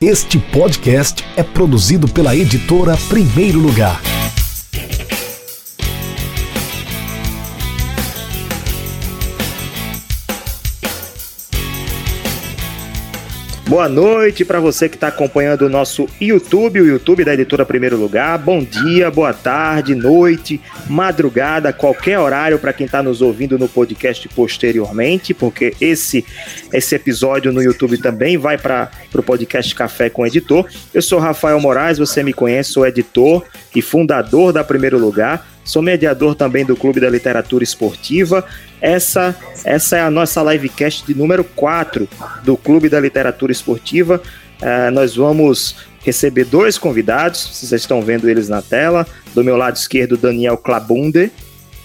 Este podcast é produzido pela editora Primeiro Lugar. Boa noite para você que está acompanhando o nosso YouTube, o YouTube da editora Primeiro Lugar. Bom dia, boa tarde, noite, madrugada, qualquer horário para quem está nos ouvindo no podcast posteriormente, porque esse esse episódio no YouTube também vai para o podcast Café com Editor. Eu sou Rafael Moraes, você me conhece, sou editor e fundador da Primeiro Lugar. Sou mediador também do Clube da Literatura Esportiva. Essa, essa é a nossa livecast de número 4 do Clube da Literatura Esportiva. Uh, nós vamos receber dois convidados, vocês estão vendo eles na tela. Do meu lado esquerdo, Daniel Clabunde,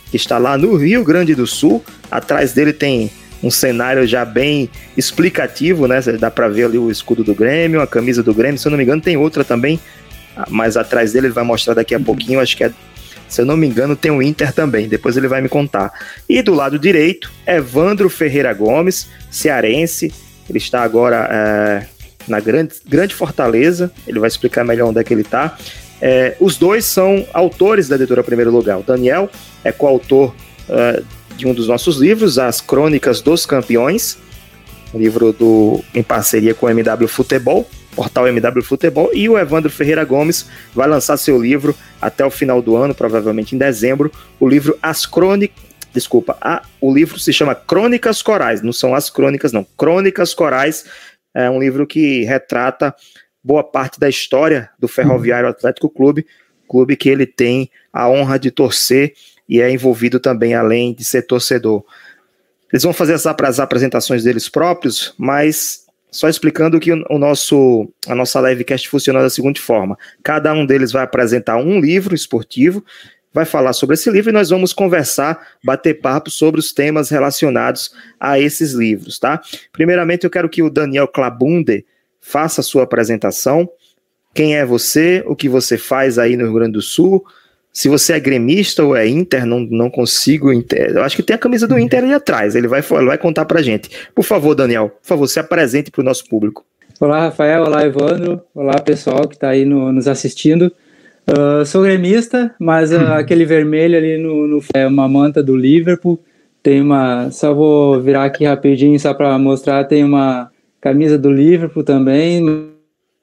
que está lá no Rio Grande do Sul. Atrás dele tem um cenário já bem explicativo, né? Dá para ver ali o escudo do Grêmio, a camisa do Grêmio. Se eu não me engano, tem outra também, ah, mas atrás dele ele vai mostrar daqui a pouquinho. Acho que é se eu não me engano, tem o Inter também, depois ele vai me contar. E do lado direito, Evandro Ferreira Gomes, cearense. Ele está agora é, na grande, grande Fortaleza, ele vai explicar melhor onde é que ele está. É, os dois são autores da editora Primeiro Lugar. O Daniel é coautor é, de um dos nossos livros, As Crônicas dos Campeões, um livro do, em parceria com o MW Futebol portal MW Futebol, e o Evandro Ferreira Gomes vai lançar seu livro até o final do ano, provavelmente em dezembro, o livro As Crônicas. Desculpa, a, o livro se chama Crônicas Corais, não são as crônicas, não. Crônicas Corais é um livro que retrata boa parte da história do Ferroviário Atlético Clube, clube que ele tem a honra de torcer e é envolvido também, além de ser torcedor. Eles vão fazer as apresentações deles próprios, mas só explicando que o nosso, a nossa livecast funciona da seguinte forma: cada um deles vai apresentar um livro esportivo, vai falar sobre esse livro e nós vamos conversar, bater papo sobre os temas relacionados a esses livros, tá? Primeiramente, eu quero que o Daniel Clabunde faça a sua apresentação. Quem é você? O que você faz aí no Rio Grande do Sul? Se você é gremista ou é Inter, não, não consigo. Inter, eu acho que tem a camisa do Inter ali atrás. Ele vai, ele vai contar pra gente. Por favor, Daniel, por favor, se apresente para o nosso público. Olá, Rafael. Olá, Evandro. Olá, pessoal que está aí no, nos assistindo. Uh, sou gremista, mas uh, aquele vermelho ali no, no, é uma manta do Liverpool. Tem uma. Só vou virar aqui rapidinho só para mostrar. Tem uma camisa do Liverpool também.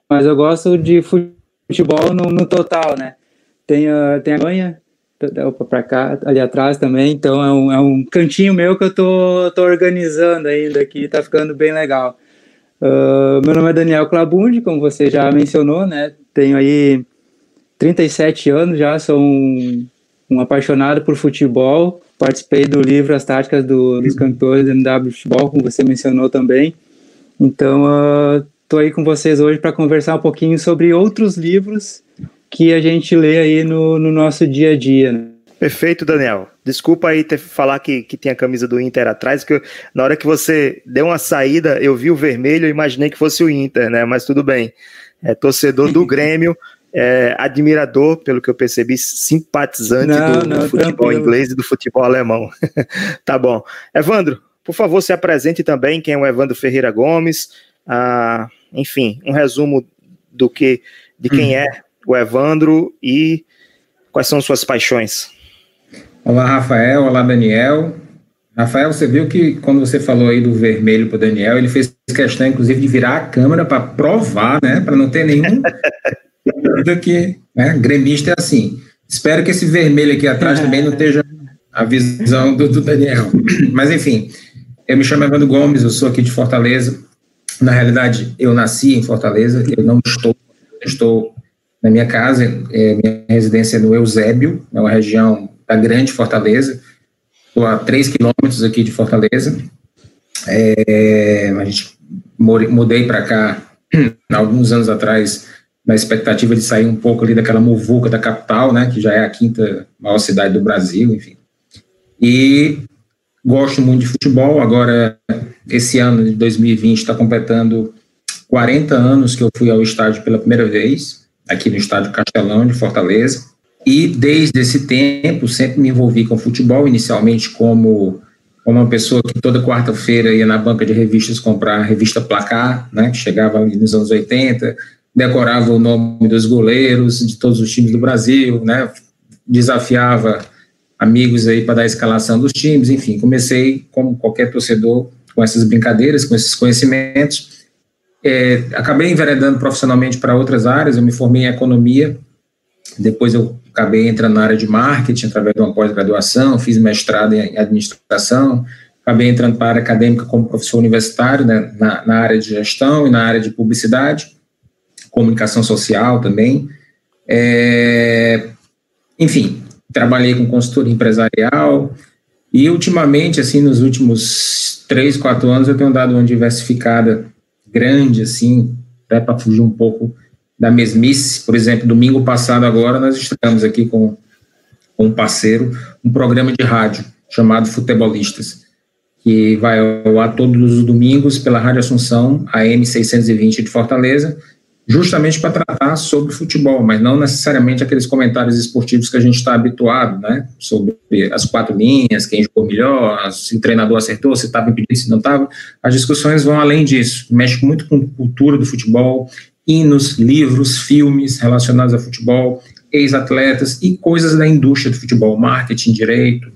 Mas eu gosto de futebol no, no total, né? Tem a, tem a banha, para cá, ali atrás também. Então é um, é um cantinho meu que eu tô, tô organizando ainda aqui, tá ficando bem legal. Uh, meu nome é Daniel Clabundi, como você já mencionou, né? Tenho aí 37 anos já, sou um, um apaixonado por futebol. Participei do livro As Táticas do, dos Campeões do MW Futebol, como você mencionou também. Então, estou uh, aí com vocês hoje para conversar um pouquinho sobre outros livros que a gente lê aí no, no nosso dia a dia. Né? Perfeito, Daniel. Desculpa aí ter falar que, que tem a camisa do Inter atrás, que eu, na hora que você deu uma saída, eu vi o vermelho e imaginei que fosse o Inter, né? Mas tudo bem. É torcedor do Grêmio, é, admirador, pelo que eu percebi, simpatizante não, do, não, do, futebol tranquilo. inglês e do futebol alemão. tá bom. Evandro, por favor, se apresente também quem é o Evandro Ferreira Gomes. Ah, enfim, um resumo do que de quem hum. é o Evandro e quais são suas paixões? Olá, Rafael. Olá, Daniel. Rafael, você viu que quando você falou aí do vermelho para o Daniel, ele fez questão, inclusive, de virar a câmera para provar, né? Para não ter nenhum do que né? gremista é assim. Espero que esse vermelho aqui atrás também não esteja a visão do, do Daniel. Mas enfim, eu me chamo Evandro Gomes, eu sou aqui de Fortaleza. Na realidade, eu nasci em Fortaleza, eu não estou, estou na minha casa, é, minha residência é no Eusébio, é uma região da Grande Fortaleza, estou a 3 quilômetros aqui de Fortaleza. É, a gente mudei para cá alguns anos atrás na expectativa de sair um pouco ali daquela muvuca da capital, né, que já é a quinta maior cidade do Brasil, enfim. E gosto muito de futebol. Agora, esse ano de 2020 está completando 40 anos que eu fui ao estádio pela primeira vez aqui no estádio Castelão de Fortaleza. E desde esse tempo sempre me envolvi com futebol, inicialmente como uma pessoa que toda quarta-feira ia na banca de revistas comprar a revista Placar, né, que chegava nos anos 80, decorava o nome dos goleiros de todos os times do Brasil, né, desafiava amigos aí para dar a escalação dos times, enfim, comecei como qualquer torcedor com essas brincadeiras, com esses conhecimentos. É, acabei enveredando profissionalmente para outras áreas, eu me formei em economia, depois eu acabei entrando na área de marketing através de uma pós-graduação, fiz mestrado em administração, acabei entrando para a área acadêmica como professor universitário né, na, na, área de gestão e na área de publicidade, comunicação social também. É, enfim, trabalhei com consultoria empresarial e ultimamente, assim, nos últimos três, quatro anos, eu tenho dado uma diversificada grande, assim, até para fugir um pouco da mesmice. Por exemplo, domingo passado agora nós estamos aqui com, com um parceiro, um programa de rádio chamado Futebolistas, que vai ao ar todos os domingos pela Rádio Assunção, AM 620 de Fortaleza, justamente para tratar sobre futebol, mas não necessariamente aqueles comentários esportivos que a gente está habituado, né? Sobre as quatro linhas, quem jogou melhor, se o treinador acertou, se estava impedido, se não estava. As discussões vão além disso, mexe muito com cultura do futebol, hinos, livros, filmes relacionados a futebol, ex-atletas e coisas da indústria do futebol, marketing, direito,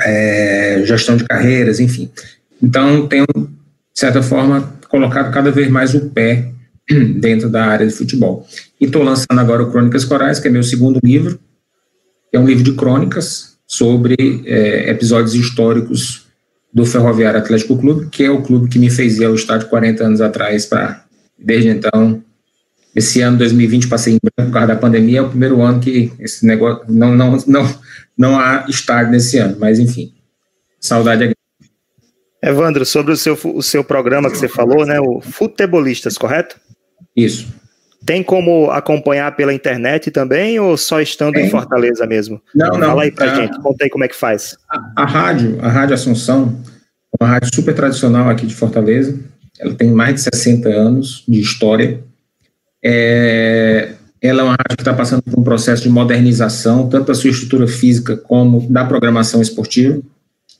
é, gestão de carreiras, enfim. Então, tenho, de certa forma, colocado cada vez mais o pé dentro da área de futebol. E estou lançando agora o Crônicas Corais, que é meu segundo livro, é um livro de crônicas sobre é, episódios históricos do Ferroviário Atlético Clube, que é o clube que me fez ir ao estádio 40 anos atrás para Desde então, esse ano 2020 passei em branco por causa da pandemia, é o primeiro ano que esse negócio não não não não há estádio nesse ano, mas enfim. Saudade é Evandro, sobre o seu, o seu programa que você falou, né, o Futebolistas, correto? Isso. Tem como acompanhar pela internet também ou só estando Tem. em Fortaleza mesmo? Não, não. Fala aí pra a, gente, conta aí como é que faz. A, a rádio, a Rádio Assunção, uma rádio super tradicional aqui de Fortaleza, ela tem mais de 60 anos de história. É, ela é uma rádio que está passando por um processo de modernização, tanto da sua estrutura física como da programação esportiva.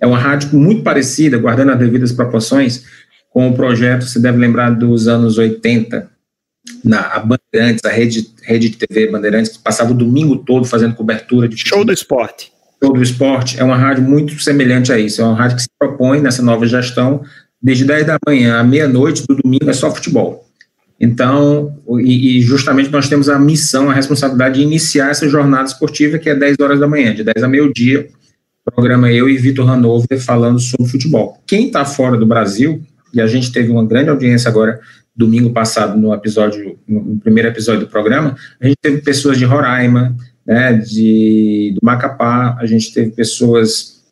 É uma rádio muito parecida, guardando as devidas proporções, com o projeto, você deve lembrar dos anos 80, na a Bandeirantes, a rede, rede de TV Bandeirantes, que passava o domingo todo fazendo cobertura de. Show do esporte. Show do esporte. É uma rádio muito semelhante a isso. É uma rádio que se propõe, nessa nova gestão, desde 10 da manhã à meia-noite do domingo é só futebol. Então, e, e, justamente nós temos a missão, a responsabilidade de iniciar essa jornada esportiva que é 10 horas da manhã, de 10 a meio-dia, programa eu e Vitor Hanover falando sobre futebol. Quem está fora do Brasil, e a gente teve uma grande audiência agora, domingo passado, no episódio, no primeiro episódio do programa, a gente teve pessoas de Roraima, né, de, do Macapá, a gente teve pessoas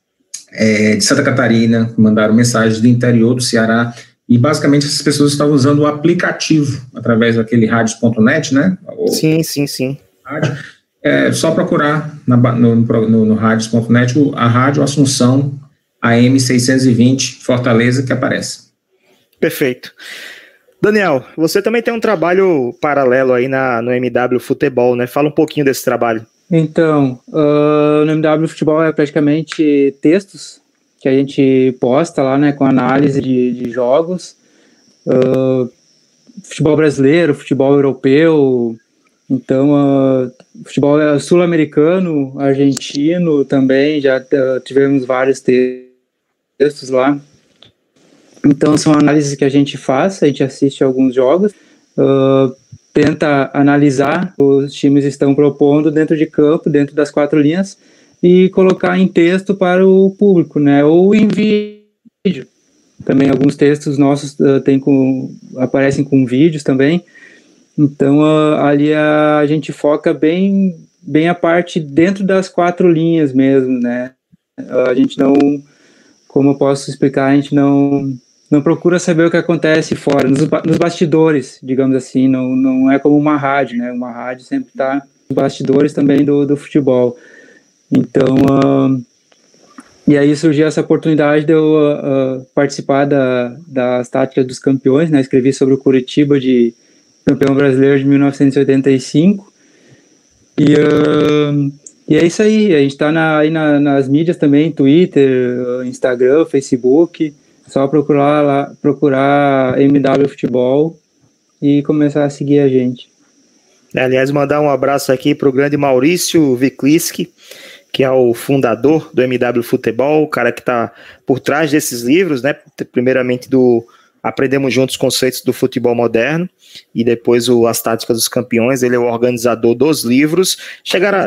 é, de Santa Catarina, mandaram mensagens do interior do Ceará, e basicamente essas pessoas estavam usando o aplicativo através daquele radios.net, né? O, sim, sim, sim. Rádio. É só procurar na, no, no, no radios.net a Rádio Assunção AM 620 Fortaleza que aparece. Perfeito. Daniel, você também tem um trabalho paralelo aí na, no MW Futebol, né? Fala um pouquinho desse trabalho. Então, uh, no MW Futebol é praticamente textos que a gente posta lá, né, com análise de, de jogos, uh, futebol brasileiro, futebol europeu, então, uh, futebol sul-americano, argentino também, já uh, tivemos vários textos lá. Então, são análises que a gente faz, a gente assiste alguns jogos, uh, tenta analisar os times estão propondo dentro de campo, dentro das quatro linhas, e colocar em texto para o público, né? Ou em vídeo. Também alguns textos nossos uh, tem com, aparecem com vídeos também. Então ali a, a, gente foca bem, bem a parte dentro das quatro linhas mesmo, né? A gente não, como eu posso explicar, a gente não não procura saber o que acontece fora, nos, nos, bastidores, digamos assim, não, não é como uma rádio, né? Uma rádio sempre está nos bastidores também do, do futebol. Então, uh, e aí surgiu essa oportunidade de eu uh, participar da, das táticas dos campeões, né? Escrevi sobre o Curitiba de campeão brasileiro de 1985. E, uh, E é isso aí, a gente está na, aí na, nas mídias também, Twitter, Instagram, Facebook, só procurar lá, procurar MW Futebol e começar a seguir a gente. Aliás, mandar um abraço aqui para o grande Maurício Vikliski, que é o fundador do MW Futebol, o cara que está por trás desses livros, né? Primeiramente do Aprendemos Juntos Conceitos do Futebol Moderno e depois o As Táticas dos Campeões. Ele é o organizador dos livros.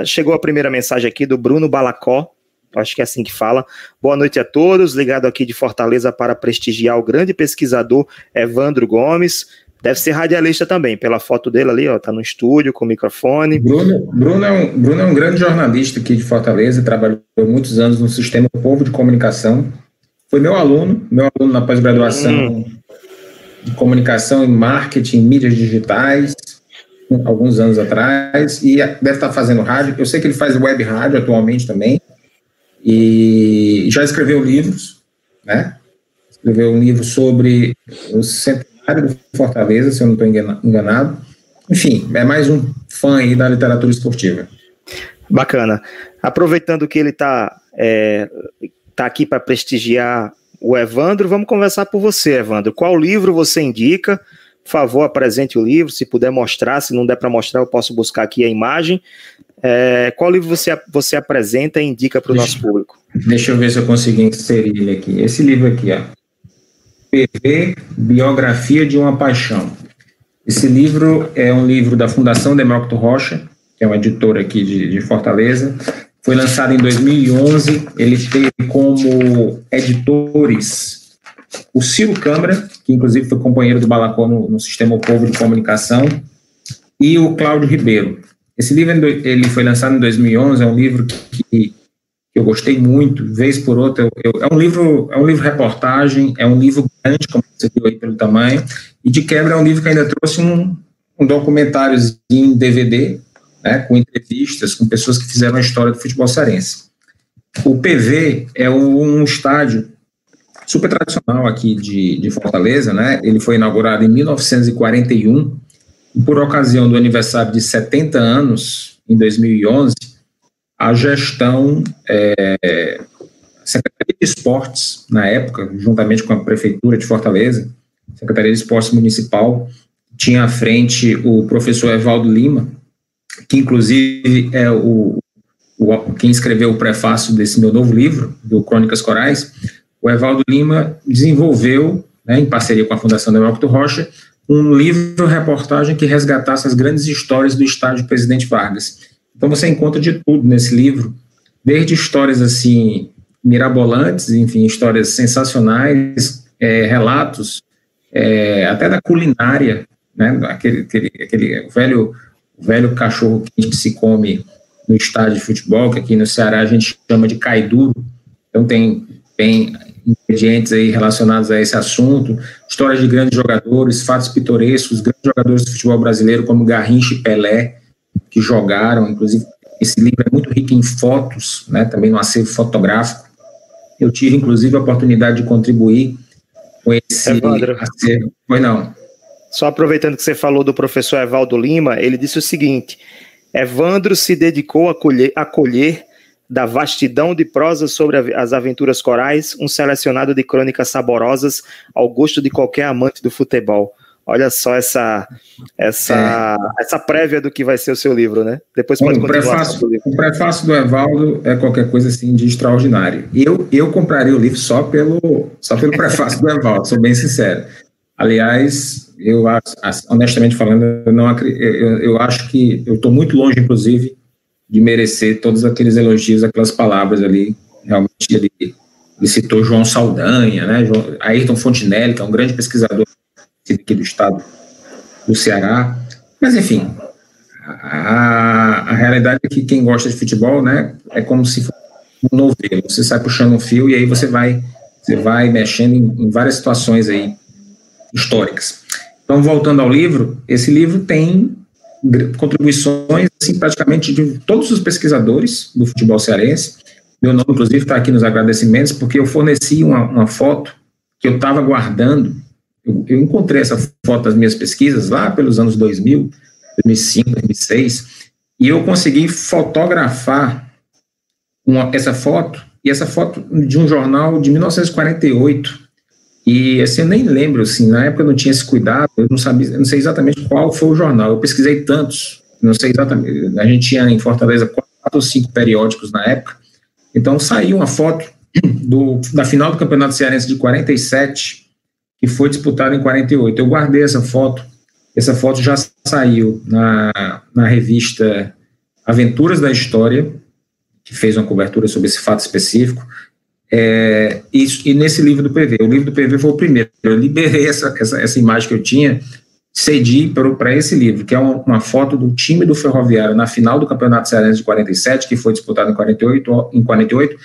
Chegou a primeira mensagem aqui do Bruno Balacó, acho que é assim que fala. Boa noite a todos, ligado aqui de Fortaleza para prestigiar o grande pesquisador Evandro Gomes. Deve ser radialista também, pela foto dele ali, ó, tá no estúdio com o microfone. Bruno, Bruno, é um, Bruno é um grande jornalista aqui de Fortaleza, trabalhou muitos anos no sistema Povo de Comunicação. Foi meu aluno, meu aluno na pós-graduação hum. De comunicação e marketing, mídias digitais, alguns anos atrás, e deve estar fazendo rádio. Eu sei que ele faz web rádio atualmente também, e já escreveu livros, né? Escreveu um livro sobre o centro do Fortaleza, se eu não estou enganado. Enfim, é mais um fã aí da literatura esportiva. Bacana. Aproveitando que ele está é, tá aqui para prestigiar o Evandro, vamos conversar por você, Evandro. Qual livro você indica? Por favor, apresente o livro, se puder mostrar, se não der para mostrar, eu posso buscar aqui a imagem. É, qual livro você, você apresenta e indica para o nosso público? Deixa eu ver se eu consigo inserir ele aqui. Esse livro aqui, ó. PV Biografia de uma Paixão. Esse livro é um livro da Fundação Demócrito Rocha, que é uma editora aqui de, de Fortaleza. Foi lançado em 2011. Ele teve como editores o Ciro Câmara, que inclusive foi companheiro do Balacó no, no Sistema Povo de Comunicação, e o Cláudio Ribeiro. Esse livro ele foi lançado em 2011. É um livro que que eu gostei muito, vez por outra. Eu, eu, é um livro, é um livro reportagem, é um livro grande, como você viu aí pelo tamanho, e de quebra é um livro que ainda trouxe um, um documentáriozinho em DVD, né, com entrevistas com pessoas que fizeram a história do futebol cearense. O PV é um estádio super tradicional aqui de, de Fortaleza, né? Ele foi inaugurado em 1941 e por ocasião do aniversário de 70 anos, em 2011, a gestão é, Secretaria de Esportes, na época, juntamente com a Prefeitura de Fortaleza, Secretaria de Esportes Municipal, tinha à frente o professor Evaldo Lima, que inclusive é o, o quem escreveu o prefácio desse meu novo livro, do Crônicas Corais. O Evaldo Lima desenvolveu, né, em parceria com a Fundação Demócrito Rocha, um livro-reportagem que resgatasse as grandes histórias do estádio Presidente Vargas. Então você encontra de tudo nesse livro, desde histórias assim mirabolantes, enfim, histórias sensacionais, é, relatos, é, até da culinária, né? Aquele, aquele, aquele velho, velho cachorro que se come no estádio de futebol, que aqui no Ceará a gente chama de caiduro. Então tem, tem ingredientes aí relacionados a esse assunto, histórias de grandes jogadores, fatos pitorescos, grandes jogadores do futebol brasileiro como Garrincha e Pelé, que jogaram, inclusive esse livro é muito rico em fotos, né, também no acervo fotográfico. Eu tive, inclusive, a oportunidade de contribuir com esse Evandro. acervo. Foi não. Só aproveitando que você falou do professor Evaldo Lima, ele disse o seguinte: Evandro se dedicou a colher, a colher da vastidão de prosa sobre as aventuras corais, um selecionado de crônicas saborosas ao gosto de qualquer amante do futebol. Olha só essa essa é. essa prévia do que vai ser o seu livro, né? Depois pode Bom, o prefácio, o prefácio do Evaldo é qualquer coisa assim de extraordinário. Eu eu compraria o livro só pelo só pelo prefácio do Evaldo, sou bem sincero. Aliás, eu honestamente falando, eu não eu, eu acho que eu estou muito longe, inclusive, de merecer todos aqueles elogios, aquelas palavras ali. Realmente ele, ele citou João Saldanha, né? João, Ayrton Fontinelli, que é um grande pesquisador aqui do estado do Ceará. Mas, enfim, a, a realidade é que quem gosta de futebol, né, é como se fosse um novelo. Você sai puxando um fio e aí você vai, você vai mexendo em, em várias situações aí históricas. Então, voltando ao livro, esse livro tem contribuições assim, praticamente de todos os pesquisadores do futebol cearense. Meu nome, inclusive, está aqui nos agradecimentos, porque eu forneci uma, uma foto que eu estava guardando eu, eu, encontrei essa foto das minhas pesquisas lá pelos anos 2000, 2005, 2006, e eu consegui fotografar uma, essa foto, e essa foto de um jornal de 1948, e assim, eu nem lembro, assim, na época eu não tinha esse cuidado, eu não sabia, eu não sei exatamente qual foi o jornal, eu pesquisei tantos, não sei exatamente, a gente tinha em Fortaleza quatro ou cinco periódicos na época, então saiu uma foto do, da final do Campeonato Cearense de 47, que foi disputada em 48. Eu guardei essa foto, essa foto já saiu na, na revista Aventuras da História, que fez uma cobertura sobre esse fato específico, é, e, e, nesse livro do PV, o livro do PV foi o primeiro, eu liberei essa, essa, essa imagem que eu tinha, cedi para esse livro, que é uma, uma, foto do time do Ferroviário na final do Campeonato Cearense de 47, que foi disputado em 48, em 48,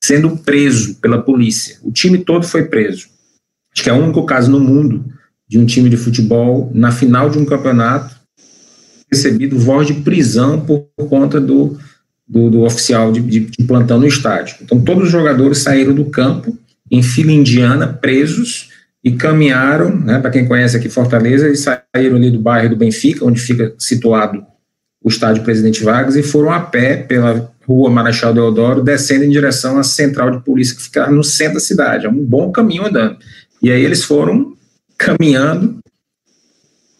sendo preso pela polícia. O time todo foi preso. Acho que é o único caso no mundo de um time de futebol, na final de um campeonato, recebido voz de prisão por, por conta do, do, do oficial de, de, de, plantão no estádio. Então, todos os jogadores saíram do campo em fila indiana, presos, e caminharam, né, para quem conhece aqui Fortaleza, eles saíram ali do bairro do Benfica, onde fica situado o estádio Presidente Vargas, e foram a pé pela rua Marechal Deodoro, descendo em direção à central de polícia que fica no centro da cidade. É um bom caminho andando. E aí eles foram caminhando,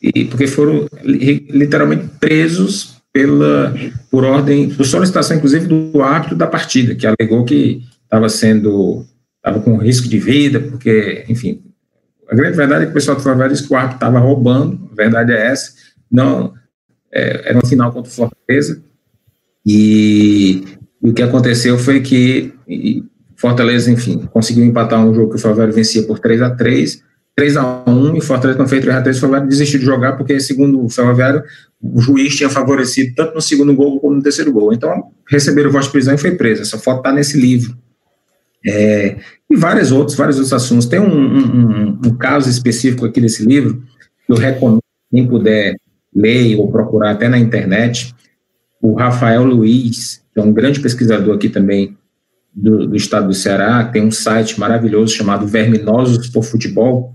e porque foram literalmente presos pela, por ordem, por solicitação, inclusive, do árbitro da partida, que alegou que estava sendo, estava com risco de vida, porque, enfim, a grande verdade é que o pessoal do Flamengo disse que o árbitro estava roubando, a verdade é essa, não, é, era um final contra o Fortaleza, e, e, o que aconteceu foi que Fortaleza, enfim, conseguiu empatar um jogo que o Flamengo vencia por 3 a 3 3 a 1 e Fortaleza não fez 3 a 3 o Ferroviário desistiu de jogar porque, segundo o Ferroviário, o juiz tinha favorecido tanto no segundo gol como no terceiro gol. Então, receberam voz de prisão e foi preso. Essa foto está nesse livro. É, e vários outros, vários outros assuntos. Tem um, um, um, caso específico aqui nesse livro que eu recomendo, quem puder ler ou procurar até na internet, o Rafael Luiz, que é um grande pesquisador aqui também do, do estado do Ceará, tem um site maravilhoso chamado Verminosos por Futebol,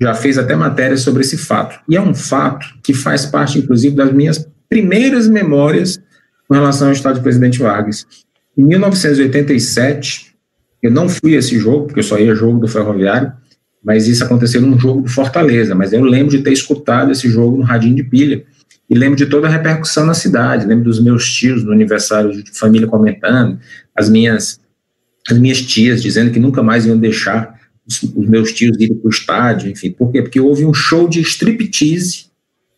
já fez até matéria sobre esse fato. E é um fato que faz parte, inclusive, das minhas primeiras memórias com relação ao estado do presidente Vargas. Em 1987, eu não fui a esse jogo, porque eu só ia jogo do Ferroviário, mas isso aconteceu num jogo do Fortaleza. Mas eu lembro de ter escutado esse jogo no Radinho de Pilha. E lembro de toda a repercussão na cidade. Lembro dos meus tios no aniversário de família comentando, as minhas, as minhas tias dizendo que nunca mais iam deixar os, meus tios irem para o estádio, enfim. Por quê? Porque houve um show de striptease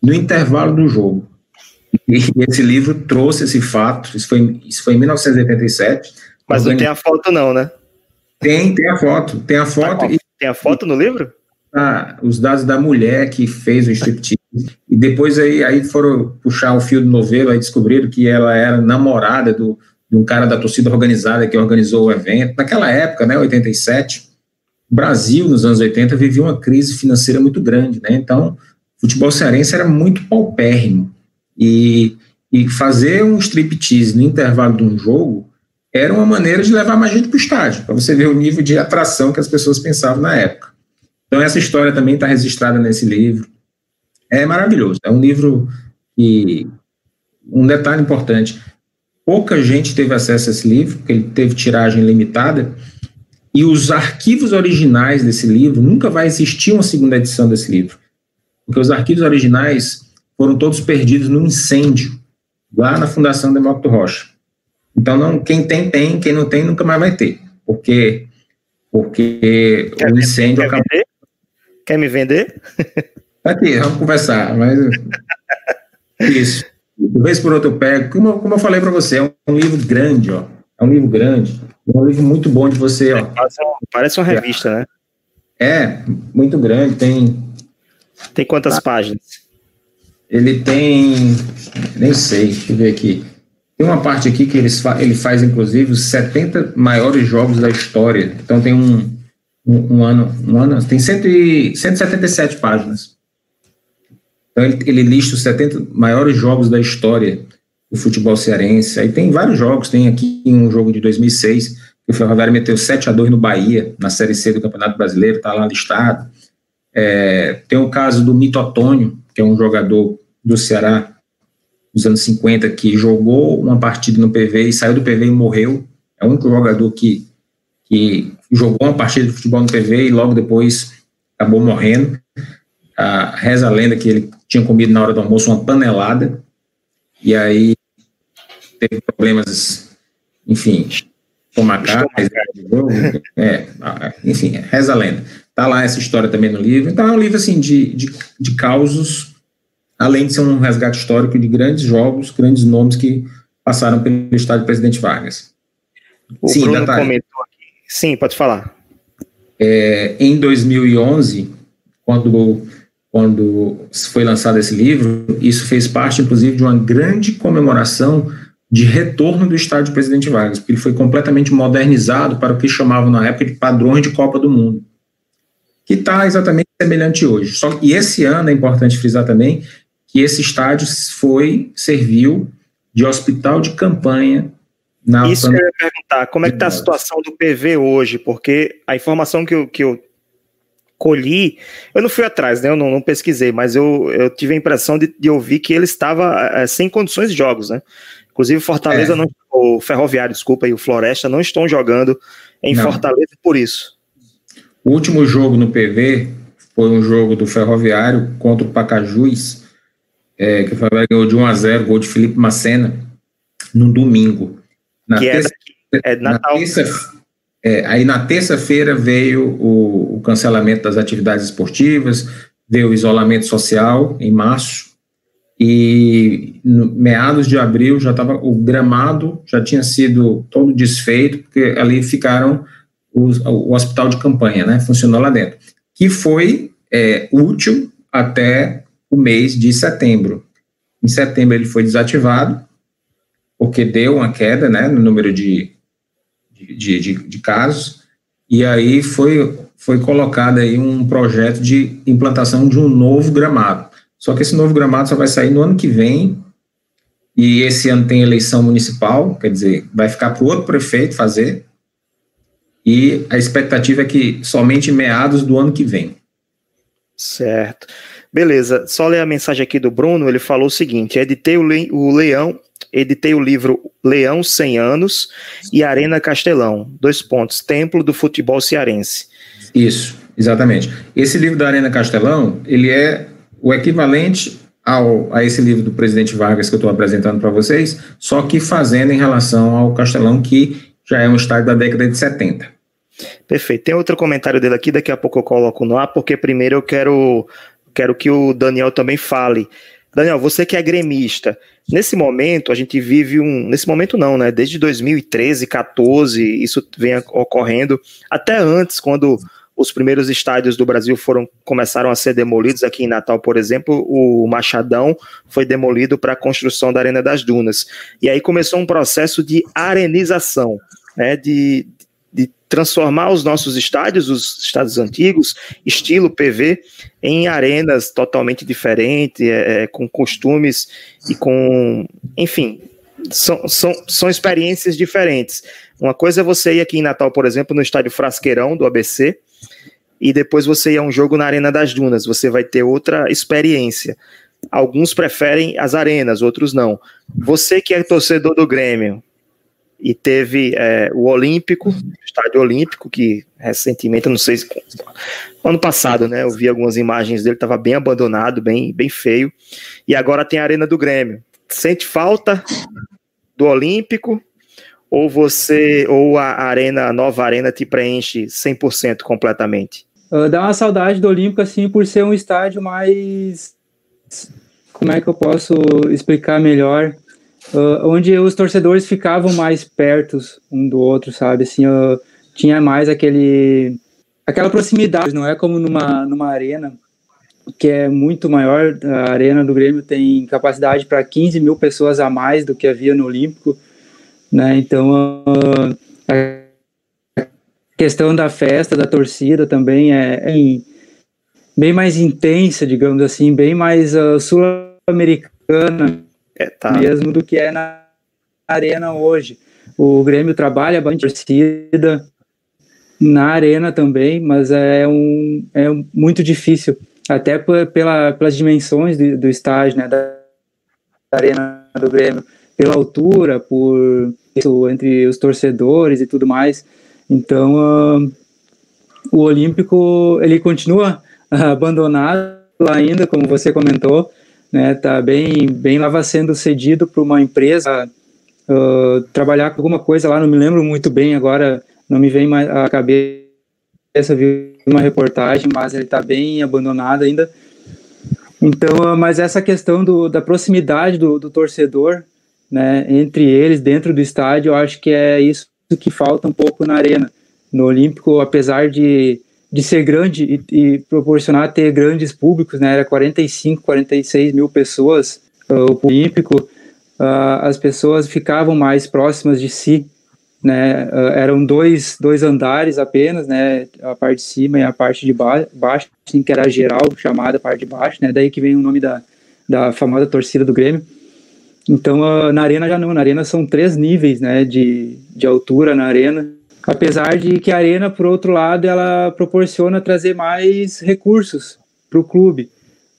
no intervalo do jogo. E esse livro trouxe esse fato, isso foi, isso foi em 1987. Mas não tem a foto não, né? Tem, tem a foto, tem a foto. E, tem a foto no livro? Ah, os dados da mulher que fez o striptease. e depois aí, aí foram puxar o fio do novelo, aí descobriram que ela era namorada do, de um cara da torcida organizada que organizou o evento. Naquela época, né, 87, o Brasil, nos anos 80, vivia uma crise financeira muito grande, né? Então, o futebol cearense era muito paupérrimo. E, e fazer um striptease no intervalo de um jogo era uma maneira de levar mais gente para o estádio, para você ver o nível de atração que as pessoas pensavam na época. Então, essa história também está registrada nesse livro. É maravilhoso. É um livro que. Um detalhe importante: pouca gente teve acesso a esse livro, porque ele teve tiragem limitada, e os arquivos originais desse livro, nunca vai existir uma segunda edição desse livro, porque os arquivos originais foram todos perdidos num incêndio, lá na Fundação Demócrito Rocha. Então, não, quem tem, tem, quem não tem, nunca mais vai ter, porque, porque quer o incêndio quer acabou. Vender? Quer me vender? Aqui, vamos conversar, mas. Isso. De vez por outro eu pego. Como, como eu falei para você, é um livro grande, ó. É um livro grande. É um livro muito bom de você, ó. Parece uma revista, né? É, muito grande. Tem. Tem quantas ah, páginas? Ele tem. Nem sei, deixa eu ver aqui. Tem uma parte aqui que ele, ele faz, inclusive, os 70 maiores jogos da história. Então tem um, um, um ano, um ano, tem 100 177 páginas. Então ele, ele lista os 70 maiores jogos da história do futebol cearense. Aí tem vários jogos, tem aqui um jogo de 2006, que o Ferroviário meteu 7 a 2 no Bahia, na Série C do Campeonato Brasileiro, está lá listado. É, tem o caso do Mito Antônio, que é um jogador do Ceará dos anos 50, que jogou uma partida no PV e saiu do PV e morreu. É o único jogador que, que jogou uma partida de futebol no PV e logo depois acabou morrendo. Ah, reza a lenda que ele tinha comido na hora do almoço uma panelada e aí teve problemas, enfim, estomacais, é, enfim, reza a lenda. Tá lá essa história também no livro. Então é um livro assim de, de, de causos, além de ser um resgate histórico de grandes jogos, grandes nomes que passaram pelo estádio Presidente Vargas. O Sim, Bruno detalhe. comentou aqui. Sim, pode falar. É, em 2011, quando quando foi lançado esse livro, isso fez parte, inclusive, de uma grande comemoração de retorno do estádio Presidente Vargas, porque ele foi completamente modernizado para o que chamavam na época de padrões de Copa do Mundo, que está exatamente semelhante hoje. Só, e esse ano é importante frisar também que esse estádio foi, serviu de hospital de campanha na Isso eu ia perguntar, como é que está a situação do PV hoje? Porque a informação que eu, que eu colhi, eu não fui atrás, né? Eu não, não pesquisei, mas eu, eu tive a impressão de, de ouvir que ele estava é, sem condições de jogos, né? Inclusive Fortaleza, é. não, o Ferroviário, desculpa, e o Floresta não estão jogando em não. Fortaleza por isso. O último jogo no PV foi um jogo do Ferroviário contra o Pacajus, é, que o Ferroviário ganhou de 1 a 0 gol de Felipe Macena, no domingo. Na que terça, é, é Natal. Na terça, é, aí na terça-feira veio o, o, cancelamento das atividades esportivas, veio o isolamento social em março, e no meados de abril já estava o gramado já tinha sido todo desfeito, porque ali ficaram os, o hospital de campanha, né? Funcionou lá dentro, que foi é, útil até o mês de setembro. Em setembro ele foi desativado, porque deu uma queda né, no número de, de, de, de casos, e aí foi, foi colocado aí um projeto de implantação de um novo gramado. Só que esse novo gramado só vai sair no ano que vem, e esse ano tem eleição municipal, quer dizer, vai ficar para o outro prefeito fazer, e a expectativa é que somente em meados do ano que vem. Certo. Beleza, só ler a mensagem aqui do Bruno, ele falou o seguinte, editei o, le o Leão editei o livro Leão 100 Anos e Arena Castelão, dois pontos, Templo do Futebol Cearense. Isso, exatamente. Esse livro da Arena Castelão, ele é o equivalente ao, a esse livro do presidente Vargas que eu estou apresentando para vocês, só que fazendo em relação ao Castelão, que já é um estádio da década de 70. Perfeito. Tem outro comentário dele aqui, daqui a pouco eu coloco no ar, porque primeiro eu quero, quero que o Daniel também fale. Daniel, você que é gremista, Nesse momento, a gente vive um. Nesse momento, não, né? Desde 2013, 14, isso vem ocorrendo. Até antes, quando os primeiros estádios do Brasil foram começaram a ser demolidos aqui em Natal, por exemplo, o Machadão foi demolido para a construção da Arena das Dunas. E aí começou um processo de arenização, né, de, de transformar os nossos estádios, os estádios antigos, estilo PV, em arenas totalmente diferentes, é, é, com costumes e com. Enfim, são, são, são experiências diferentes. Uma coisa é você ir aqui em Natal, por exemplo, no estádio Frasqueirão do ABC, e depois você ir a um jogo na Arena das Dunas, você vai ter outra experiência. Alguns preferem as arenas, outros não. Você que é torcedor do Grêmio, e teve é, o Olímpico, Estádio Olímpico, que recentemente, não sei se. Ano passado, né? Eu vi algumas imagens dele, estava bem abandonado, bem, bem feio. E agora tem a Arena do Grêmio. Sente falta do Olímpico? Ou você, ou a arena, a nova arena te preenche 100% completamente? Uh, dá uma saudade do Olímpico, assim, por ser um estádio mais. Como é que eu posso explicar melhor? uh, onde os torcedores ficavam mais perto um do outro, sabe? Assim, uh, tinha mais aquele aquela proximidade, não é como numa, numa arena que é muito maior. A arena do Grêmio tem capacidade para 15 mil pessoas a mais do que havia no Olímpico, né? Então uh, questão da festa, da torcida também é, é bem mais intensa, digamos assim, bem mais uh, sul-americana é, tá. mesmo do que é na arena hoje. O Grêmio trabalha bastante torcida na arena também, mas é, um, é muito difícil, até pela, pelas dimensões do, do estádio, né, da arena do Grêmio, pela altura, por entre os torcedores e tudo mais. Então, uh, o Olímpico ele continua abandonado ainda, como você comentou, né? Tá bem, bem lá sendo cedido para uma empresa uh, trabalhar com alguma coisa lá. Não me lembro muito bem agora, não me vem mais a cabeça vi uma reportagem, mas ele está bem abandonado ainda. Então, mas essa questão do, da proximidade do, do torcedor, né, entre eles dentro do estádio, eu acho que é isso que falta um pouco na arena no Olímpico, apesar de, de ser grande e, e proporcionar ter grandes públicos, né, era 45, 46 mil pessoas uh, o Olímpico, uh, as pessoas ficavam mais próximas de si, né, uh, eram dois, dois andares apenas, né, a parte de cima e a parte de ba baixo, assim, que era geral, chamada parte de baixo, né, daí que vem o nome da, da famosa torcida do Grêmio. Então, uh, na arena já não, na arena são três níveis, né, de, de altura na arena, Apesar de que a Arena, por outro lado, ela proporciona trazer mais recursos para o clube.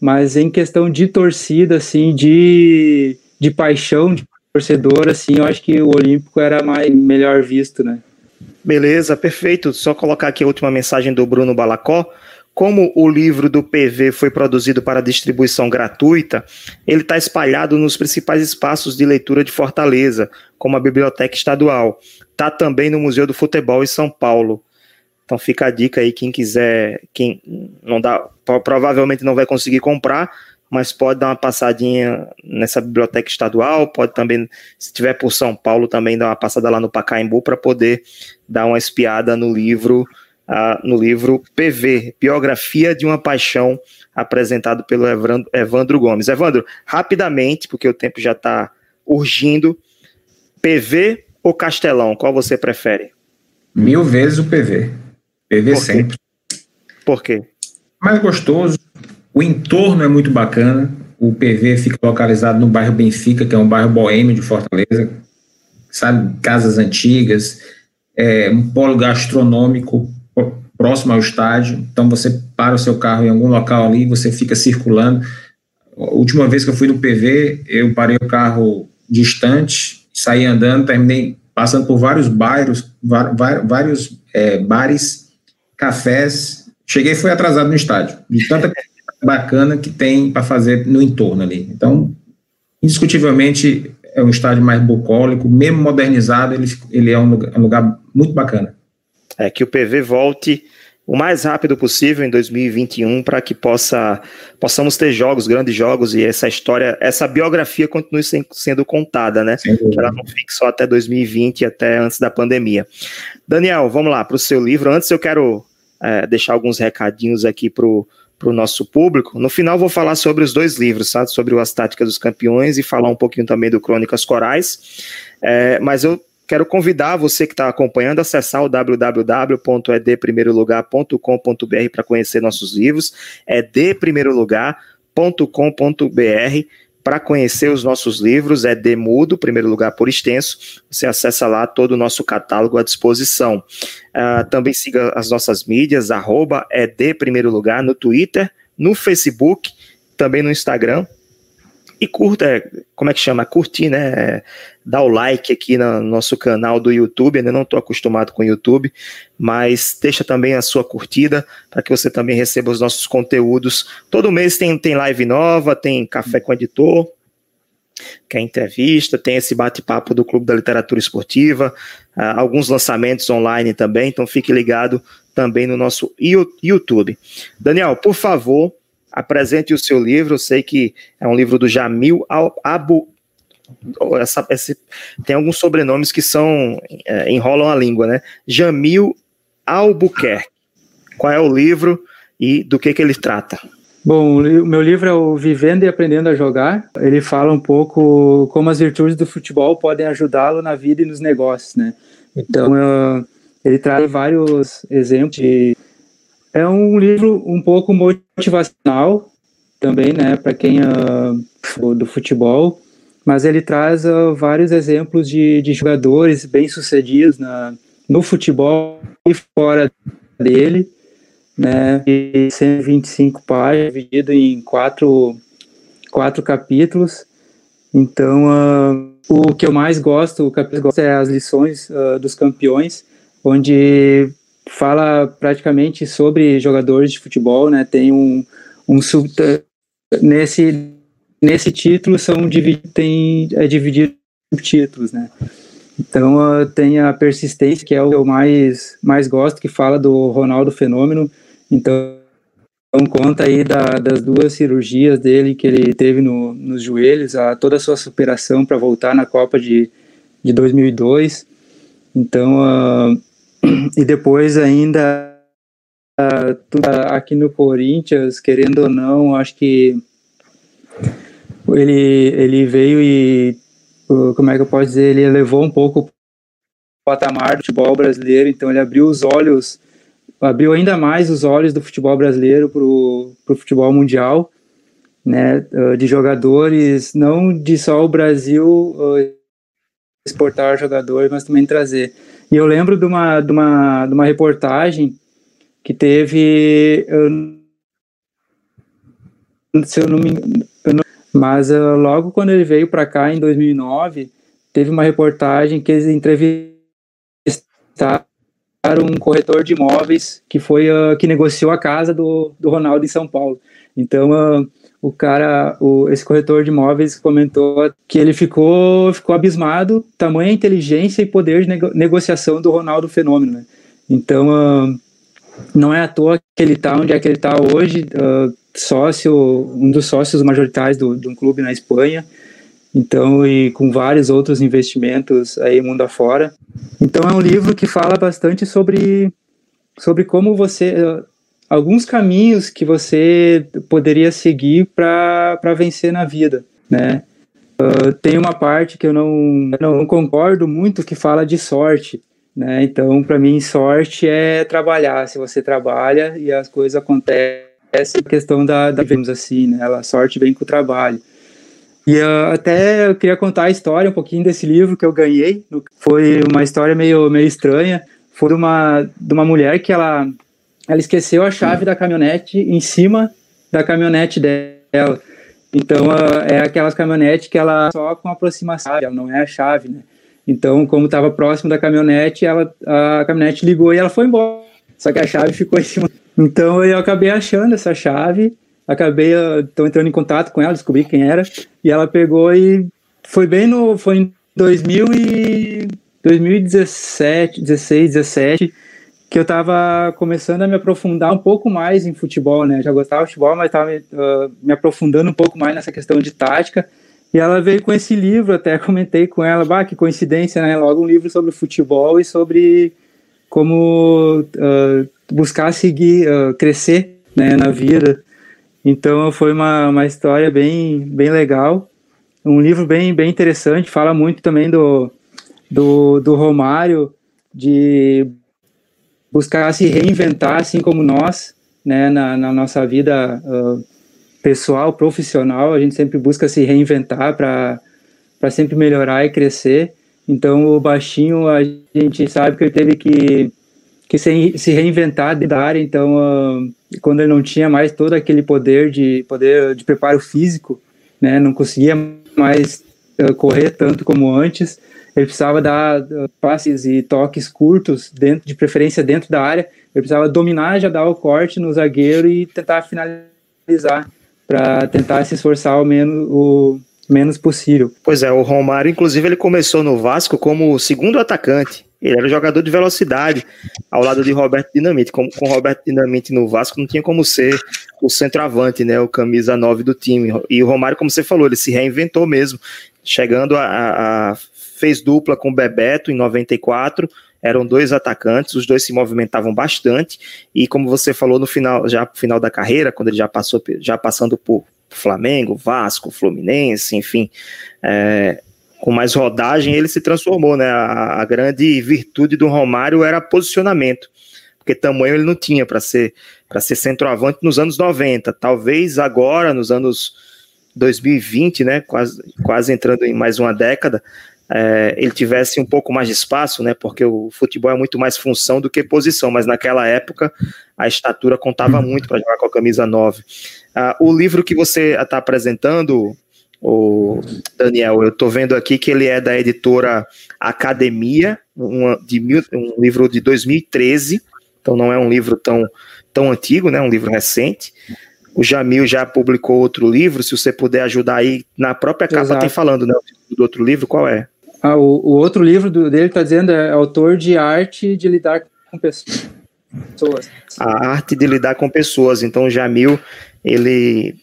Mas em questão de torcida, assim, de, de paixão de torcedor, assim, eu acho que o Olímpico era mais melhor visto, né? Beleza, perfeito. Só colocar aqui a última mensagem do Bruno Balacó. Como o livro do PV foi produzido para distribuição gratuita, ele está espalhado nos principais espaços de leitura de Fortaleza, como a Biblioteca Estadual. Está também no Museu do Futebol em São Paulo. Então fica a dica aí, quem quiser, quem não dá, provavelmente não vai conseguir comprar, mas pode dar uma passadinha nessa biblioteca estadual, pode também, se tiver por São Paulo, também dar uma passada lá no Pacaembu para poder dar uma espiada no livro no livro PV, Biografia de uma Paixão, apresentado pelo Evandro, Evandro Gomes. Evandro, rapidamente, porque o tempo já está urgindo, PV ou Castelão, qual você prefere? Mil vezes o PV. PV Por sempre. Por quê? Mais gostoso, o entorno é muito bacana, o PV fica localizado no bairro Benfica, que é um bairro boêmio de Fortaleza, sabe, casas antigas, é, um polo gastronômico próximo ao estádio, então você para o seu carro em algum local ali, você fica circulando. A última vez que eu fui no PV, eu parei o carro distante, saí andando, terminei passando por vários bairros, vários é, bares, cafés. Cheguei fui atrasado no estádio, de tanta bacana que tem para fazer no entorno ali. Então, indiscutivelmente, é um estádio mais bucólico, mesmo modernizado, ele, ele é um lugar, um lugar muito bacana é, que o PV volte o mais rápido possível em 2021 para que possa possamos ter jogos, grandes jogos e essa história, essa biografia continue sendo contada, né? Que ela não fique só até 2020, até antes da pandemia. Daniel, vamos lá para o seu livro. Antes eu quero é, deixar alguns recadinhos aqui para o nosso público. No final vou falar sobre os dois livros, sabe? Sobre o As Táticas dos Campeões e falar um pouquinho também do Crônicas Corais. É, mas eu Quero convidar você que está acompanhando a acessar o www.edprimeirolugar.com.br para conhecer nossos livros, edprimeirolugar.com.br para conhecer os nossos livros, é Demudo, primeiro lugar por extenso. Você acessa lá todo o nosso catálogo à disposição. Uh, também siga as nossas mídias, arroba Primeiro Lugar, no Twitter, no Facebook, também no Instagram e curta, é, como é que chama? Curtir, né? Dá o like aqui no nosso canal do YouTube. Ainda não estou acostumado com o YouTube, mas deixa também a sua curtida para que você também receba os nossos conteúdos. Todo mês tem, tem live nova, tem café com editor, que é entrevista, tem esse bate-papo do Clube da Literatura Esportiva, uh, alguns lançamentos online também, então fique ligado também no nosso YouTube. Daniel, por favor, apresente o seu livro. Eu sei que é um livro do Jamil Abu. Essa, tem alguns sobrenomes que são é, enrolam a língua, né? Jamil Albuquerque. Qual é o livro e do que, que ele trata? Bom, o meu livro é o Vivendo e Aprendendo a Jogar. Ele fala um pouco como as virtudes do futebol podem ajudá-lo na vida e nos negócios, né? Então, ele traz vários exemplos de é um livro um pouco motivacional também, né, para quem uh, do futebol, mas ele traz uh, vários exemplos de, de jogadores bem-sucedidos no futebol e fora dele, né, e 125 páginas, dividido em quatro, quatro capítulos. Então, uh, o que eu mais gosto, o que eu gosto é as lições uh, dos campeões, onde fala praticamente sobre jogadores de futebol, né? Tem um, um sub, nesse nesse título são tem é dividido por títulos, né? Então uh, tem a persistência que é o que eu mais mais gosto, que fala do Ronaldo Fenômeno. Então, conta aí da, das duas cirurgias dele que ele teve no, nos joelhos, a, toda a sua superação para voltar na Copa de, de 2002. Então, uh, e depois ainda aqui no Corinthians, querendo ou não, acho que ele, ele veio e, como é que eu posso dizer, ele elevou um pouco o patamar do futebol brasileiro, então ele abriu os olhos abriu ainda mais os olhos do futebol brasileiro para o futebol mundial, né, ah, de jogadores, não de só o Brasil ah, exportar jogadores, mas também trazer. E eu lembro de uma, de uma, de uma reportagem que teve, se eu não me mas uh, logo quando ele veio para cá em 2009, teve uma reportagem que eles entrevistaram um corretor de imóveis que foi uh, que negociou a casa do, do Ronaldo em São Paulo. Então uh, o cara, o, esse corretor de imóveis comentou que ele ficou ficou abismado tamanha inteligência e poder de nego negociação do Ronaldo Fenômeno. Né? Então uh, não é à toa que ele está onde é que ele está hoje, sócio um dos sócios majoritários do, de um clube na Espanha. Então, e com vários outros investimentos aí mundo afora. Então, é um livro que fala bastante sobre, sobre como você. Alguns caminhos que você poderia seguir para vencer na vida, né? Uh, tem uma parte que eu não, não concordo muito que fala de sorte, né? Então, para mim, sorte é trabalhar. Se você trabalha e as coisas acontecem, essa questão da, da vemos assim, né? A sorte vem com o trabalho. E uh, até eu queria contar a história um pouquinho desse livro que eu ganhei. Foi uma história meio, meio estranha. Foi uma, de uma mulher que ela, ela esqueceu a chave da caminhonete em cima da caminhonete dela. Então é aquelas caminhonetes que ela só com aproximação, ela não é a chave, né? Então, como estava próximo da caminhonete, ela, a caminhonete ligou e ela foi embora. Só que a chave ficou em cima. Então eu acabei achando essa chave acabei então entrando em contato com ela, descobri quem era, e ela pegou e foi bem no foi em 2000 e 2017, 16, 17 que eu estava começando a me aprofundar um pouco mais em futebol, né? Já gostava de futebol, mas estava uh, me aprofundando um pouco mais nessa questão de tática. E ela veio com esse livro, até comentei com ela, bah, que coincidência, né? Logo um livro sobre futebol e sobre como uh, buscar seguir, uh, crescer né, na vida. Então foi uma, uma história bem, bem legal, um livro bem, bem interessante, fala muito também do, do, do Romário, de buscar se reinventar, assim como nós, né, na, na nossa vida uh, pessoal, profissional, a gente sempre busca se reinventar para sempre melhorar e crescer. Então o baixinho, a gente sabe que ele teve que, que se, se reinventar da área, então... Uh, quando ele não tinha mais todo aquele poder de poder de preparo físico, né, não conseguia mais uh, correr tanto como antes. Ele precisava dar uh, passes e toques curtos, dentro, de preferência dentro da área. Ele precisava dominar, já dar o corte no zagueiro e tentar finalizar para tentar se esforçar o menos, o menos possível. Pois é, o Romário, inclusive, ele começou no Vasco como segundo atacante. Ele era jogador de velocidade, ao lado de Roberto Dinamite. Com, com Roberto Dinamite no Vasco, não tinha como ser o centroavante, né? O camisa 9 do time. E o Romário, como você falou, ele se reinventou mesmo, chegando a, a fez dupla com o Bebeto em 94, eram dois atacantes, os dois se movimentavam bastante, e como você falou no final, já no final da carreira, quando ele já passou, já passando por Flamengo, Vasco, Fluminense, enfim, é, com mais rodagem, ele se transformou, né? A, a grande virtude do Romário era posicionamento, porque tamanho ele não tinha para ser para ser centroavante nos anos 90. Talvez agora, nos anos 2020, né? Quase, quase entrando em mais uma década, é, ele tivesse um pouco mais de espaço, né? Porque o futebol é muito mais função do que posição, mas naquela época a estatura contava muito para jogar com a camisa 9. Ah, o livro que você está apresentando, o Daniel, eu estou vendo aqui que ele é da editora Academia, uma, de mil, um livro de 2013, então não é um livro tão, tão antigo, né? Um livro recente. O Jamil já publicou outro livro, se você puder ajudar aí, na própria capa Exato. tem falando, né? Do outro livro, qual é? Ah, o, o outro livro do, dele está dizendo é autor de arte de lidar com pessoas. A arte de lidar com pessoas. Então, Jamil, ele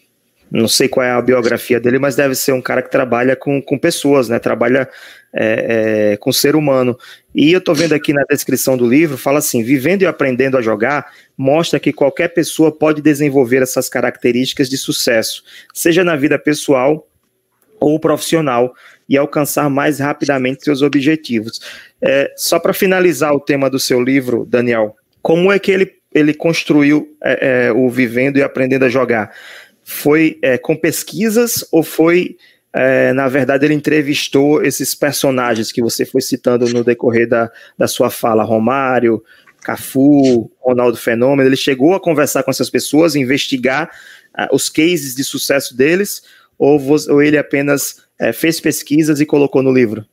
não sei qual é a biografia dele, mas deve ser um cara que trabalha com, com pessoas, né? Trabalha é, é, com ser humano. E eu estou vendo aqui na descrição do livro, fala assim: vivendo e aprendendo a jogar mostra que qualquer pessoa pode desenvolver essas características de sucesso, seja na vida pessoal ou profissional, e alcançar mais rapidamente seus objetivos. É, só para finalizar o tema do seu livro, Daniel, como é que ele, ele construiu é, é o Vivendo e Aprendendo a Jogar? foi é, com pesquisas ou foi, é, na verdade, ele entrevistou esses personagens que você foi citando no decorrer da, da sua fala, Romário, Cafu, Ronaldo Fenômeno, ele chegou a conversar com essas pessoas, investigar uh, os cases de sucesso deles, ou, ou ele apenas uh, fez pesquisas e colocou no livro?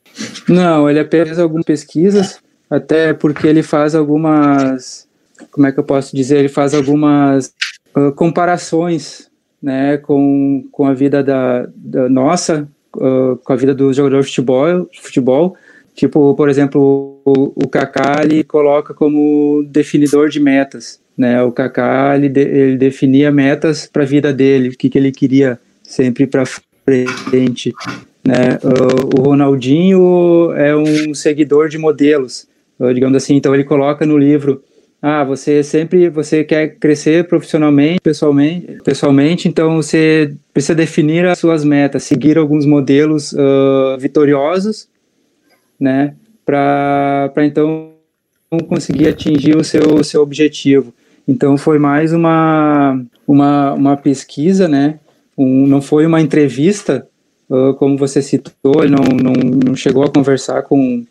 Não, ele apenas algumas pesquisas, até porque ele faz algumas, como é que eu posso dizer, ele faz algumas uh, comparações né, com, com a vida da, da nossa, uh, com a vida dos jogadores de futebol, futebol. Tipo, por exemplo, o, o Kaká ele coloca como definidor de metas, né? O Kaká ele, de, ele definia metas para a vida dele, o que, que ele queria sempre para frente, né? O Ronaldinho é um seguidor de modelos, uh, digamos assim. Então ele coloca no livro ah, você sempre você quer crescer profissionalmente, pessoalmente, pessoalmente, então você precisa definir as suas metas, seguir alguns modelos uh, vitoriosos, né, para então conseguir atingir o seu seu objetivo. Então foi mais uma uma, uma pesquisa, né, um, não foi uma entrevista, uh, como você citou, não, não, não chegou a conversar com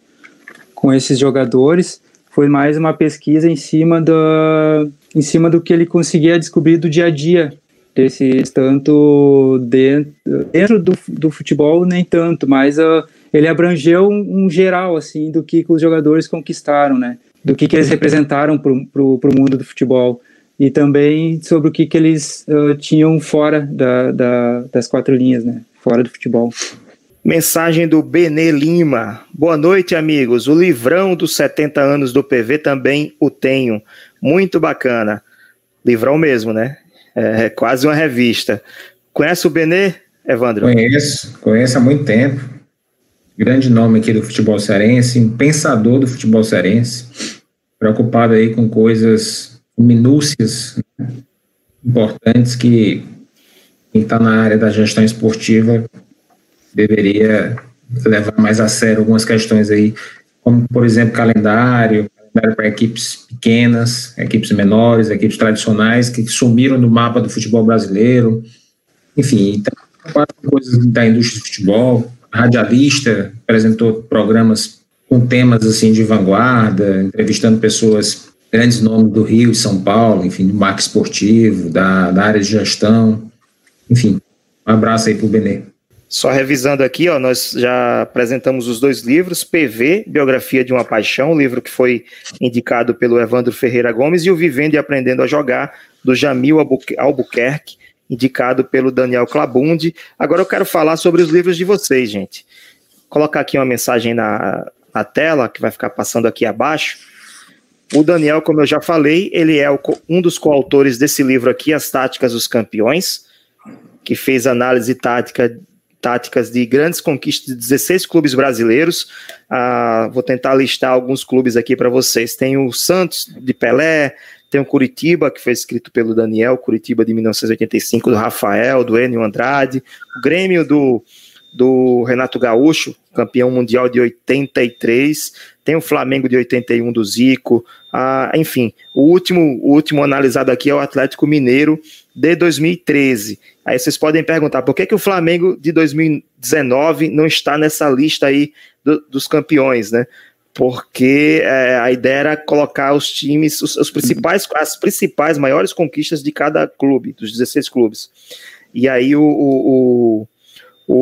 com esses jogadores, foi mais uma pesquisa em cima, da, em cima do que ele conseguia descobrir do dia a dia. Desses tanto dentro, dentro do, do futebol nem tanto, mas uh, ele abrangeu um, um, geral assim do que, que os jogadores conquistaram, né? Do que, que eles representaram para o mundo do futebol e também sobre o que, que eles uh, tinham fora da, da, das quatro linhas, né? Fora do futebol. Mensagem do Benê Lima. Boa noite, amigos. O livrão dos 70 anos do PV também o tenho. Muito bacana. Livrão mesmo, né? É quase uma revista. Conhece o Benê, Evandro? Conheço, conheço há muito tempo. Grande nome aqui do futebol cearense, um pensador do futebol cearense, preocupado aí com coisas, minúcias né? importantes que quem está na área da gestão esportiva deveria levar mais a sério algumas questões aí, como, por exemplo, calendário, calendário para equipes pequenas, equipes menores, equipes tradicionais que sumiram do mapa do futebol brasileiro. Enfim, então, quatro coisas da indústria do futebol. Radialista apresentou programas com temas assim de vanguarda, entrevistando pessoas, grandes nomes do Rio e São Paulo, enfim, do marco esportivo, da, da área de gestão. Enfim, um abraço aí para o Benê. Só revisando aqui, ó, nós já apresentamos os dois livros, PV, Biografia de uma Paixão, livro que foi indicado pelo Evandro Ferreira Gomes, e o Vivendo e Aprendendo a Jogar, do Jamil Albuquerque, indicado pelo Daniel Clabundi. Agora eu quero falar sobre os livros de vocês, gente. Vou colocar aqui uma mensagem na, na tela, que vai ficar passando aqui abaixo. O Daniel, como eu já falei, ele é um dos coautores desse livro aqui, As Táticas dos Campeões, que fez análise tática táticas de grandes conquistas de 16 clubes brasileiros. Ah, vou tentar listar alguns clubes aqui para vocês. Tem o Santos de Pelé, tem o Curitiba, que foi escrito pelo Daniel, Curitiba de 1985, do Rafael, do Enio Andrade, o Grêmio do, do Renato Gaúcho, campeão mundial de 83, tem o Flamengo de 81 do Zico, ah, enfim, o último, o último analisado aqui é o Atlético Mineiro de 2013. Aí vocês podem perguntar por que, que o Flamengo de 2019 não está nessa lista aí do, dos campeões, né? Porque é, a ideia era colocar os times, os, os, principais, as principais maiores conquistas de cada clube, dos 16 clubes. E aí o, o, o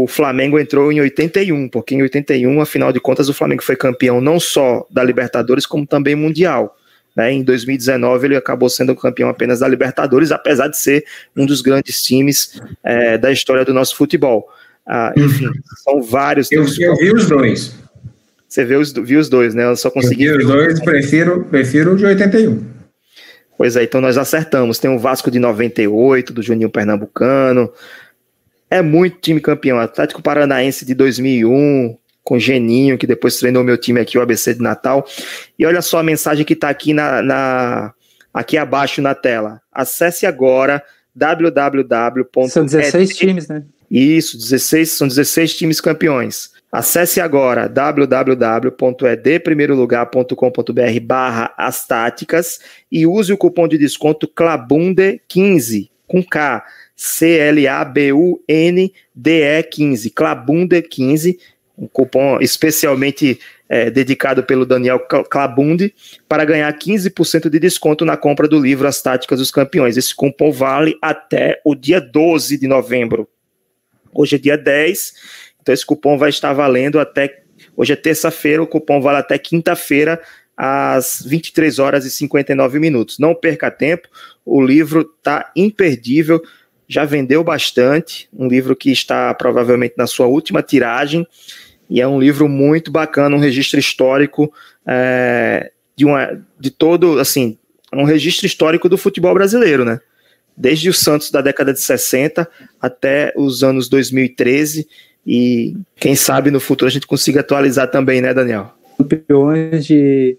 Flamengo entrou em 81, porque em 81, afinal de contas, o Flamengo foi campeão não só da Libertadores, como também mundial. Né? Em 2019, ele acabou sendo campeão apenas da Libertadores, apesar de ser um dos grandes times é, da história do nosso futebol. Ah, enfim, são vários. Eu, eu vi os dois. Você viu os, viu os dois, né? Eu só consegui. Eu vi os dois, prefiro, prefiro o de 81. Pois é, então nós acertamos. Tem o Vasco de 98, do Juninho Pernambucano. É muito time campeão. Atlético Paranaense de 2001, com Geninho, que depois treinou meu time aqui, o ABC de Natal. E olha só a mensagem que está aqui, na, na, aqui abaixo na tela. Acesse agora www. São 16 times, né? Isso, 16, são 16 times campeões. Acesse agora www.edprimeirolugar.com.br barra as táticas e use o cupom de desconto CLABUNDE15 com K, C-L-A-B-U-N-D-E 15, CLABUNDE 15, um cupom especialmente é, dedicado pelo Daniel Clabunde para ganhar 15% de desconto na compra do livro As Táticas dos Campeões. Esse cupom vale até o dia 12 de novembro. Hoje é dia 10 então esse cupom vai estar valendo até. Hoje é terça-feira, o cupom vale até quinta-feira, às 23 horas e 59 minutos. Não perca tempo, o livro está imperdível, já vendeu bastante. Um livro que está provavelmente na sua última tiragem. E é um livro muito bacana, um registro histórico é, de, uma, de todo, assim, um registro histórico do futebol brasileiro, né? Desde o Santos da década de 60 até os anos 2013 e quem sabe no futuro a gente consiga atualizar também, né, Daniel? Campeões de,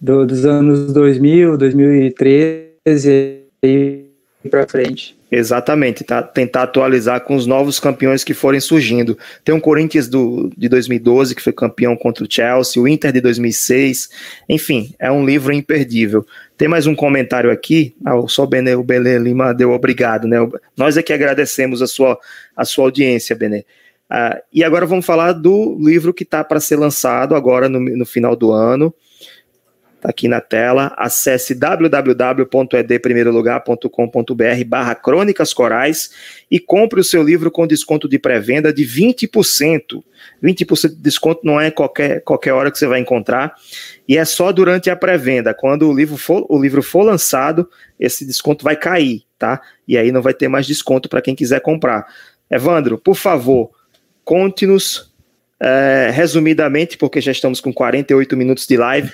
do, dos anos 2000, 2013 e para frente. Exatamente, tá, tentar atualizar com os novos campeões que forem surgindo. Tem um Corinthians do, de 2012 que foi campeão contra o Chelsea, o Inter de 2006, enfim, é um livro imperdível. Tem mais um comentário aqui, ah, só o Benê, o Benê Lima deu obrigado, né? Nós é que agradecemos a sua, a sua audiência, Benê. Uh, e agora vamos falar do livro que está para ser lançado agora no, no final do ano. Está aqui na tela. Acesse www.edprimeirolugar.com.br barra Crônicas Corais e compre o seu livro com desconto de pré-venda de 20%. 20% de desconto não é qualquer, qualquer hora que você vai encontrar. E é só durante a pré-venda. Quando o livro, for, o livro for lançado, esse desconto vai cair, tá? E aí não vai ter mais desconto para quem quiser comprar. Evandro, por favor, Conte-nos, é, resumidamente, porque já estamos com 48 minutos de live,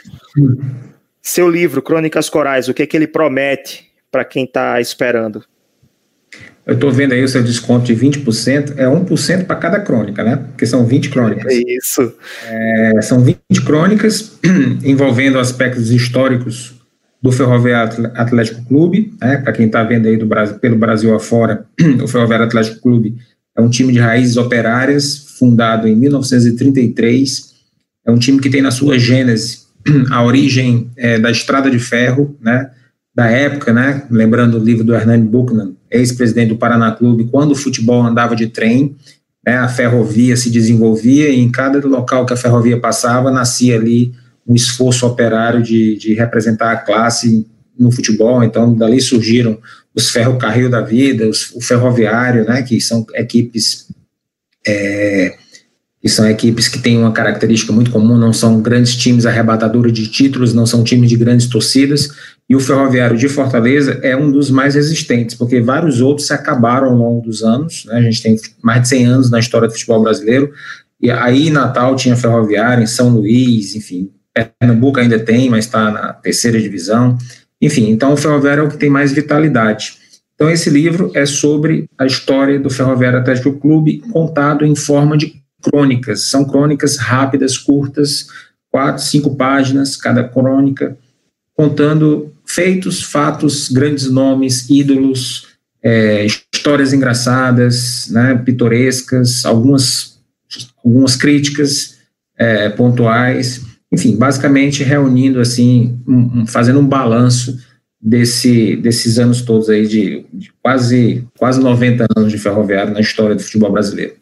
seu livro, Crônicas Corais, o que, é que ele promete para quem está esperando? Eu estou vendo aí o seu desconto de 20%, é 1% para cada crônica, né? Porque são 20 crônicas. É isso. É, são 20 crônicas envolvendo aspectos históricos do Ferroviário Atlético Clube, né? Para quem está vendo aí do Brasil, pelo Brasil afora, o Ferroviário Atlético Clube é um time de raízes operárias, fundado em 1933. É um time que tem na sua gênese a origem é, da estrada de ferro, né? Da época, né? Lembrando o livro do Hernani Buchanan, ex-presidente do Paraná Clube, quando o futebol andava de trem, né, a ferrovia se desenvolvia e em cada local que a ferrovia passava nascia ali um esforço operário de, de representar a classe no futebol. Então, dali surgiram os ferrocarril da vida, os, o ferroviário, né, que são equipes é, que são equipes que têm uma característica muito comum, não são grandes times arrebatadores de títulos, não são times de grandes torcidas, e o Ferroviário de Fortaleza é um dos mais resistentes, porque vários outros se acabaram ao longo dos anos, né, a gente tem mais de 100 anos na história do futebol brasileiro, e aí em Natal tinha Ferroviário, em São Luís, enfim, Pernambuco ainda tem, mas está na terceira divisão, enfim, então o Ferroviário é o que tem mais vitalidade. Então esse livro é sobre a história do Ferroviário Atlético Clube contado em forma de crônicas. São crônicas rápidas, curtas, quatro, cinco páginas cada crônica, contando feitos, fatos, grandes nomes, ídolos, é, histórias engraçadas, né, pitorescas, algumas, algumas críticas é, pontuais enfim, basicamente reunindo assim, um, um, fazendo um balanço desse, desses anos todos aí de, de, quase, quase 90 anos de ferroviário na história do futebol brasileiro.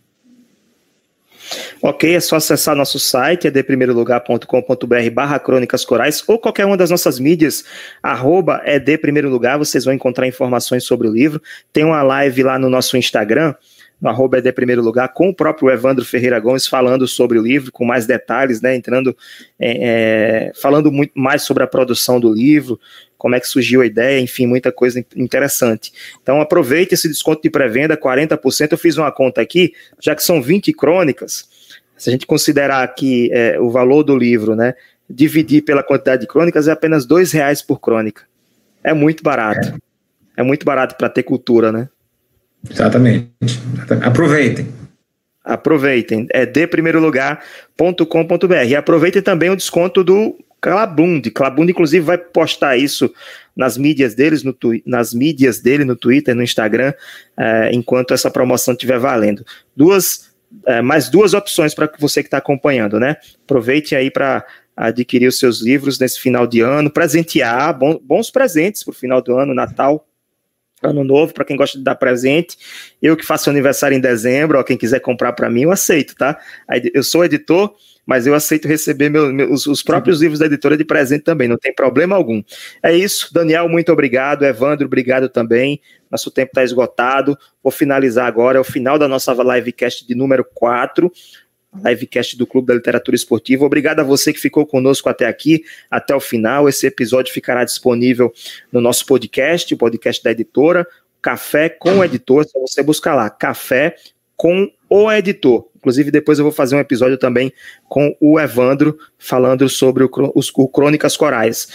Ok, é só acessar nosso site, edprimeirolugar.com.br barra crônicas corais, ou qualquer uma das nossas mídias, arroba edprimeirolugar, vocês vão encontrar informações sobre o livro. Tem uma live lá no nosso Instagram, no arroba ED Primeiro Lugar, com o próprio Evandro Ferreira Gomes falando sobre o livro, com mais detalhes, né? Entrando, é, é, falando muito mais sobre a produção do livro, como é que surgiu a ideia, enfim, muita coisa interessante. Então aproveite esse desconto de pré-venda, 40%. Eu fiz uma conta aqui, já que são 20 crônicas, se a gente considerar que é, o valor do livro, né, dividir pela quantidade de crônicas, é apenas dois reais por crônica. É muito barato. É, é muito barato para ter cultura, né? Exatamente. Aproveitem. Aproveitem. É de primeiro. E aproveitem também o desconto do Clabund. Clabund, inclusive, vai postar isso nas mídias deles, no nas mídias dele, no Twitter, no Instagram, é, enquanto essa promoção estiver valendo. Duas, é, mais duas opções para você que está acompanhando, né? Aproveite aí para adquirir os seus livros nesse final de ano, presentear, bons presentes para o final do ano, Natal, Ano Novo, para quem gosta de dar presente. Eu que faço aniversário em dezembro, ó, quem quiser comprar para mim, eu aceito, tá? Eu sou editor, mas eu aceito receber meu, os, os, próprios livros da editora de presente também, não tem problema algum. É isso, Daniel, muito obrigado. Evandro, obrigado também. Nosso tempo está esgotado. Vou finalizar agora, é o final da nossa livecast de número 4 livecast do Clube da Literatura Esportiva. Obrigado a você que ficou conosco até aqui, até o final. Esse episódio ficará disponível no nosso podcast, o podcast da editora, Café com o Editor. Se você buscar lá, Café com o Editor. Inclusive, depois eu vou fazer um episódio também com o Evandro, falando sobre o, os, o Crônicas Corais.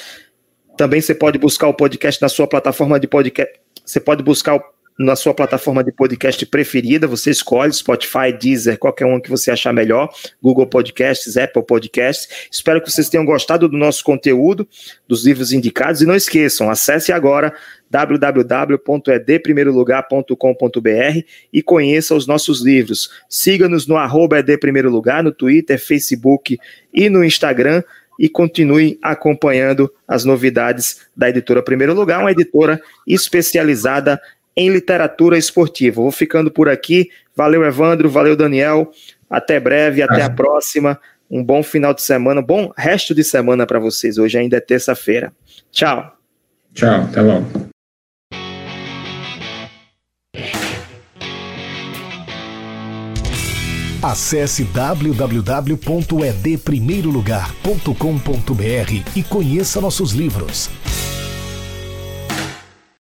Também você pode buscar o podcast na sua plataforma de podcast. Você pode buscar o na sua plataforma de podcast preferida, você escolhe Spotify, Deezer, qualquer um que você achar melhor, Google Podcasts, Apple Podcasts. Espero que vocês tenham gostado do nosso conteúdo, dos livros indicados e não esqueçam, acesse agora www.edprimeirolugar.com.br e conheça os nossos livros. Siga-nos no arroba edprimeirolugar, no Twitter, Facebook e no Instagram e continue acompanhando as novidades da editora Primeiro Lugar, uma editora especializada em literatura esportiva. Vou ficando por aqui. Valeu, Evandro. Valeu, Daniel. Até breve, até a próxima. Um bom final de semana, bom resto de semana para vocês. Hoje ainda é terça-feira. Tchau. Tchau, até logo. Acesse www.edprimeirolugar.com.br e conheça nossos livros.